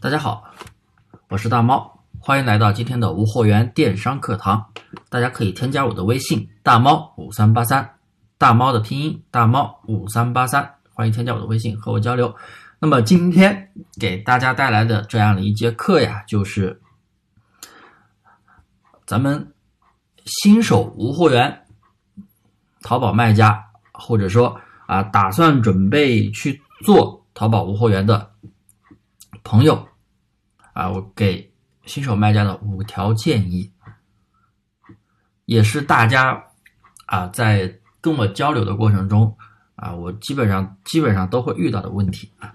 大家好，我是大猫，欢迎来到今天的无货源电商课堂。大家可以添加我的微信大猫五三八三，大猫的拼音大猫五三八三，欢迎添加我的微信和我交流。那么今天给大家带来的这样的一节课呀，就是咱们新手无货源淘宝卖家，或者说啊打算准备去做淘宝无货源的朋友啊，我给新手卖家的五条建议，也是大家啊在跟我交流的过程中啊，我基本上基本上都会遇到的问题啊。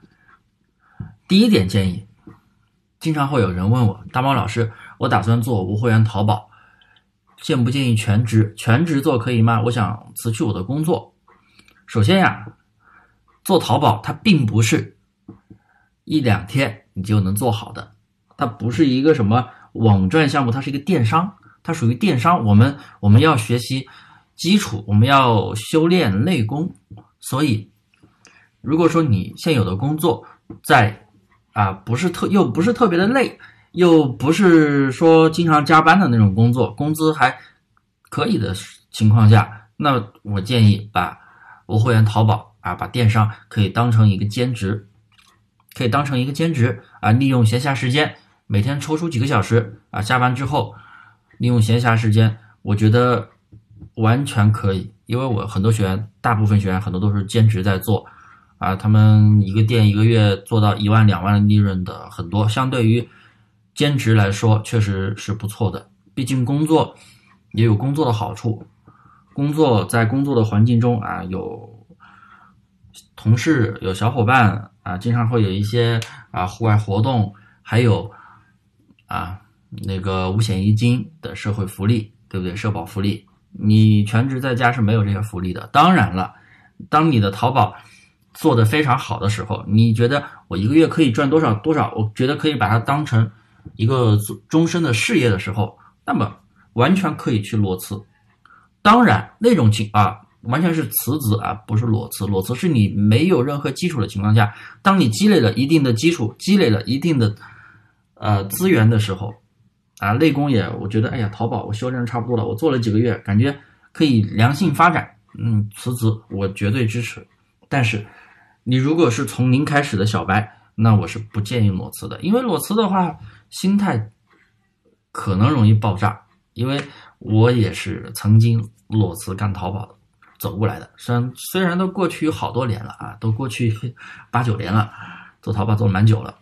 第一点建议，经常会有人问我，大猫老师，我打算做无货源淘宝，建不建议全职？全职做可以吗？我想辞去我的工作。首先呀，做淘宝它并不是一两天你就能做好的，它不是一个什么网赚项目，它是一个电商，它属于电商。我们我们要学习基础，我们要修炼内功。所以，如果说你现有的工作在啊，不是特又不是特别的累，又不是说经常加班的那种工作，工资还可以的情况下，那我建议把无货源淘宝啊，把电商可以当成一个兼职，可以当成一个兼职啊，利用闲暇时间，每天抽出几个小时啊，下班之后利用闲暇时间，我觉得完全可以，因为我很多学员，大部分学员很多都是兼职在做。啊，他们一个店一个月做到一万两万的利润的很多，相对于兼职来说，确实是不错的。毕竟工作也有工作的好处，工作在工作的环境中啊，有同事、有小伙伴啊，经常会有一些啊户外活动，还有啊那个五险一金的社会福利，对不对？社保福利，你全职在家是没有这些福利的。当然了，当你的淘宝。做的非常好的时候，你觉得我一个月可以赚多少多少？我觉得可以把它当成一个终身的事业的时候，那么完全可以去裸辞。当然，那种情啊，完全是辞职啊，不是裸辞。裸辞是你没有任何基础的情况下，当你积累了一定的基础，积累了一定的呃资源的时候，啊，内功也，我觉得，哎呀，淘宝我修炼差不多了，我做了几个月，感觉可以良性发展，嗯，辞职我绝对支持。但是。你如果是从零开始的小白，那我是不建议裸辞的，因为裸辞的话，心态可能容易爆炸。因为我也是曾经裸辞干淘宝的，走过来的。虽然虽然都过去好多年了啊，都过去八九年了，做淘宝做了蛮久了。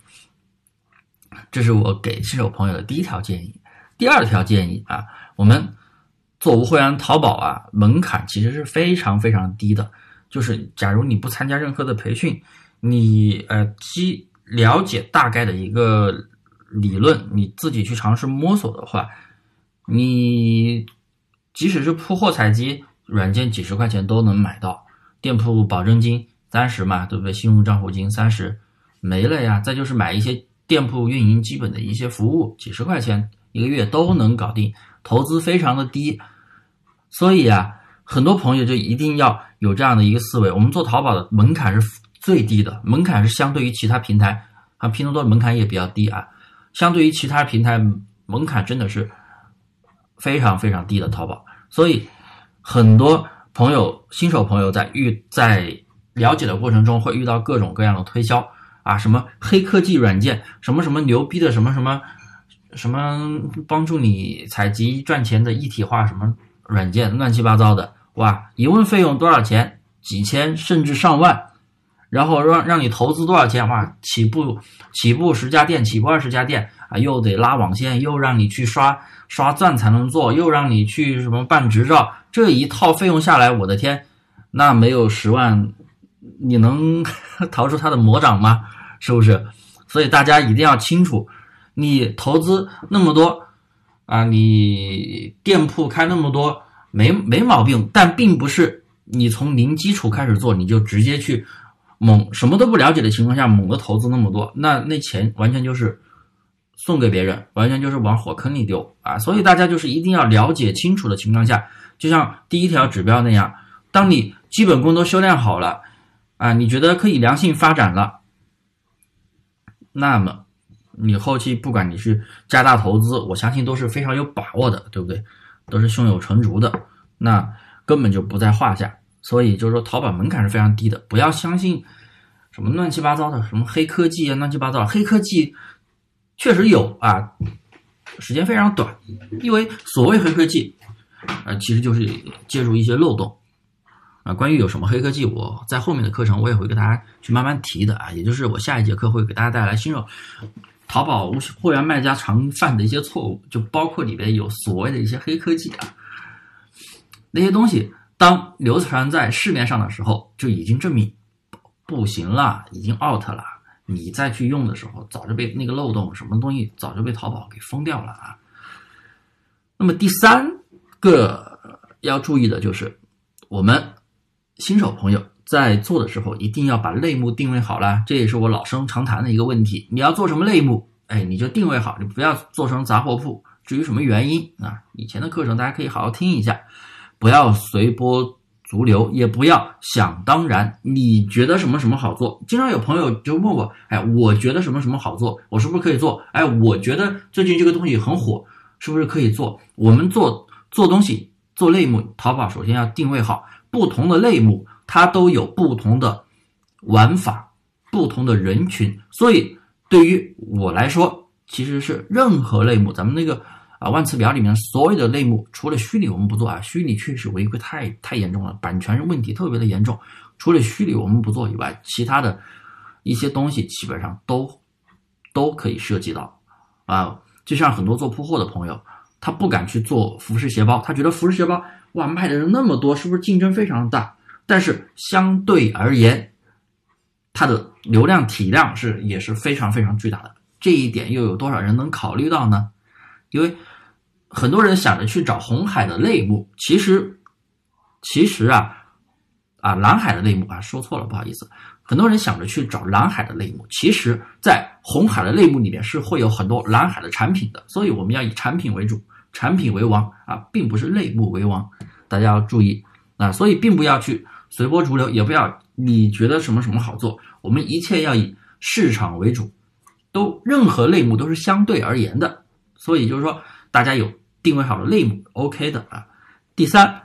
这是我给新手朋友的第一条建议。第二条建议啊，我们做无货源淘宝啊，门槛其实是非常非常低的。就是，假如你不参加任何的培训，你呃，基了解大概的一个理论，你自己去尝试摸索的话，你即使是铺货采集软件，几十块钱都能买到，店铺保证金三十嘛，对不对？信用账户金三十没了呀，再就是买一些店铺运营基本的一些服务，几十块钱一个月都能搞定，投资非常的低，所以啊。很多朋友就一定要有这样的一个思维，我们做淘宝的门槛是最低的，门槛是相对于其他平台，啊，拼多多门槛也比较低啊，相对于其他平台门槛真的是非常非常低的淘宝，所以很多朋友新手朋友在遇在了解的过程中会遇到各种各样的推销啊，什么黑科技软件，什么什么牛逼的什么什么什么帮助你采集赚钱的一体化什么软件，乱七八糟的。哇，一问费用多少钱？几千甚至上万，然后让让你投资多少钱？哇，起步起步十家店，起步二十家店啊，又得拉网线，又让你去刷刷钻才能做，又让你去什么办执照，这一套费用下来，我的天，那没有十万，你能 逃出他的魔掌吗？是不是？所以大家一定要清楚，你投资那么多啊，你店铺开那么多。没没毛病，但并不是你从零基础开始做，你就直接去猛什么都不了解的情况下猛的投资那么多，那那钱完全就是送给别人，完全就是往火坑里丢啊！所以大家就是一定要了解清楚的情况下，就像第一条指标那样，当你基本功都修炼好了啊，你觉得可以良性发展了，那么你后期不管你是加大投资，我相信都是非常有把握的，对不对？都是胸有成竹的，那根本就不在话下。所以就是说，淘宝门槛是非常低的，不要相信什么乱七八糟的什么黑科技啊，乱七八糟。黑科技确实有啊，时间非常短，因为所谓黑科技啊，其实就是借助一些漏洞啊。关于有什么黑科技，我在后面的课程我也会给大家去慢慢提的啊，也就是我下一节课会给大家带来新手淘宝无货源卖家常犯的一些错误，就包括里边有所谓的一些黑科技啊，那些东西。当流传在市面上的时候，就已经证明不行了，已经 out 了。你再去用的时候，早就被那个漏洞什么东西早就被淘宝给封掉了啊。那么第三个要注意的就是，我们新手朋友在做的时候一定要把类目定位好了，这也是我老生常谈的一个问题。你要做什么类目，哎，你就定位好，你不要做成杂货铺。至于什么原因啊，以前的课程大家可以好好听一下。不要随波逐流，也不要想当然。你觉得什么什么好做？经常有朋友就问我，哎，我觉得什么什么好做，我是不是可以做？哎，我觉得最近这个东西很火，是不是可以做？我们做做东西，做类目，淘宝首先要定位好，不同的类目它都有不同的玩法，不同的人群。所以对于我来说，其实是任何类目，咱们那个。啊，万词表里面所有的类目，除了虚拟我们不做啊，虚拟确实违规太太严重了，版权问题特别的严重。除了虚拟我们不做以外，其他的一些东西基本上都都可以涉及到。啊，就像很多做铺货的朋友，他不敢去做服饰鞋包，他觉得服饰鞋包哇卖的人那么多，是不是竞争非常大？但是相对而言，它的流量体量是也是非常非常巨大的。这一点又有多少人能考虑到呢？因为很多人想着去找红海的类目，其实，其实啊，啊蓝海的类目啊，说错了，不好意思。很多人想着去找蓝海的类目，其实，在红海的类目里面是会有很多蓝海的产品的，所以我们要以产品为主，产品为王啊，并不是类目为王，大家要注意啊。所以并不要去随波逐流，也不要你觉得什么什么好做，我们一切要以市场为主，都任何类目都是相对而言的，所以就是说大家有。定位好了类目，OK 的啊。第三，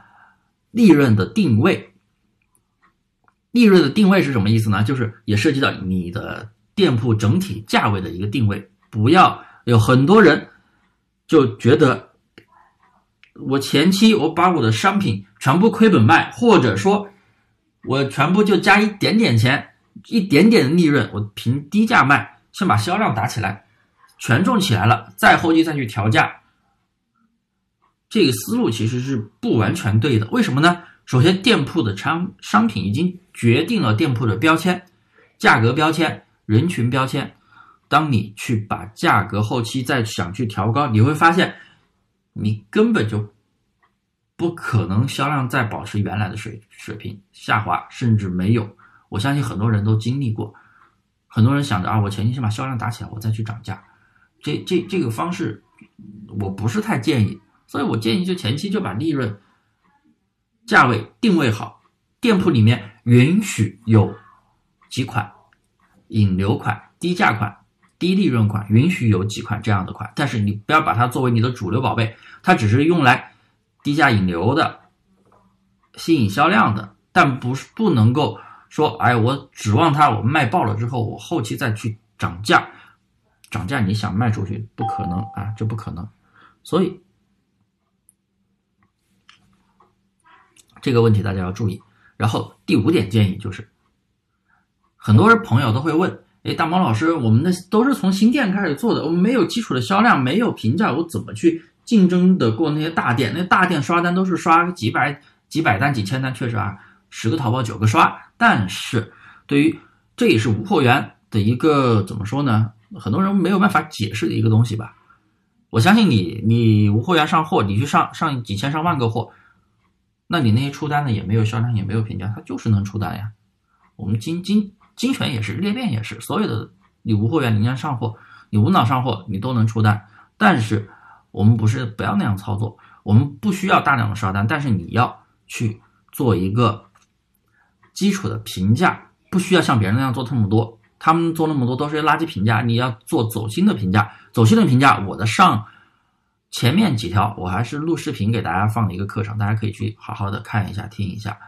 利润的定位，利润的定位是什么意思呢？就是也涉及到你的店铺整体价位的一个定位。不要有很多人就觉得，我前期我把我的商品全部亏本卖，或者说我全部就加一点点钱，一点点的利润，我凭低价卖，先把销量打起来，权重起来了，再后期再去调价。这个思路其实是不完全对的，为什么呢？首先，店铺的商商品已经决定了店铺的标签、价格标签、人群标签。当你去把价格后期再想去调高，你会发现，你根本就不可能销量再保持原来的水水平，下滑甚至没有。我相信很多人都经历过，很多人想着啊，我前期先把销量打起来，我再去涨价。这这这个方式，我不是太建议。所以我建议，就前期就把利润价位定位好，店铺里面允许有几款引流款、低价款、低利润款，允许有几款这样的款，但是你不要把它作为你的主流宝贝，它只是用来低价引流的、吸引销量的，但不是不能够说，哎，我指望它我卖爆了之后，我后期再去涨价，涨价你想卖出去不可能啊，这不可能，所以。这个问题大家要注意。然后第五点建议就是，很多人朋友都会问：哎，大毛老师，我们的都是从新店开始做的，我们没有基础的销量，没有评价，我怎么去竞争的过那些大店？那大店刷单都是刷几百、几百单、几千单，确实啊，十个淘宝九个刷。但是对于这也是无货源的一个怎么说呢？很多人没有办法解释的一个东西吧。我相信你，你无货源上货，你去上上几千上万个货。那你那些出单的也没有销量，也没有评价，它就是能出单呀。我们精精精选也是，裂变也是，所有的你无货源，你让上货，你无脑上货，你都能出单。但是我们不是不要那样操作，我们不需要大量的刷单，但是你要去做一个基础的评价，不需要像别人那样做那么多。他们做那么多都是垃圾评价，你要做走心的评价。走心的评价，我的上前面几条我还是录视频给大家放了一个课程，大家可以去好好的看一下、听一下。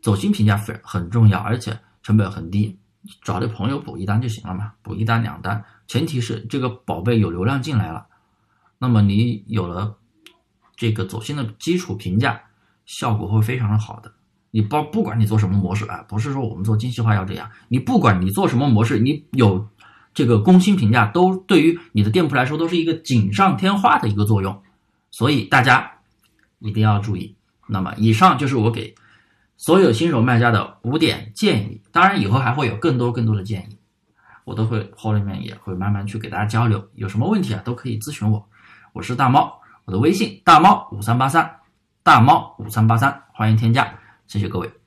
走心评价非很重要，而且成本很低，找的朋友补一单就行了嘛，补一单两单，前提是这个宝贝有流量进来了，那么你有了这个走心的基础评价，效果会非常的好的。你包不管你做什么模式啊，不是说我们做精细化要这样，你不管你做什么模式，你有这个工薪评价，都对于你的店铺来说都是一个锦上添花的一个作用，所以大家一定要注意。那么以上就是我给。所有新手卖家的五点建议，当然以后还会有更多更多的建议，我都会后面也会慢慢去给大家交流。有什么问题啊，都可以咨询我。我是大猫，我的微信大猫五三八三，大猫五三八三，欢迎添加，谢谢各位。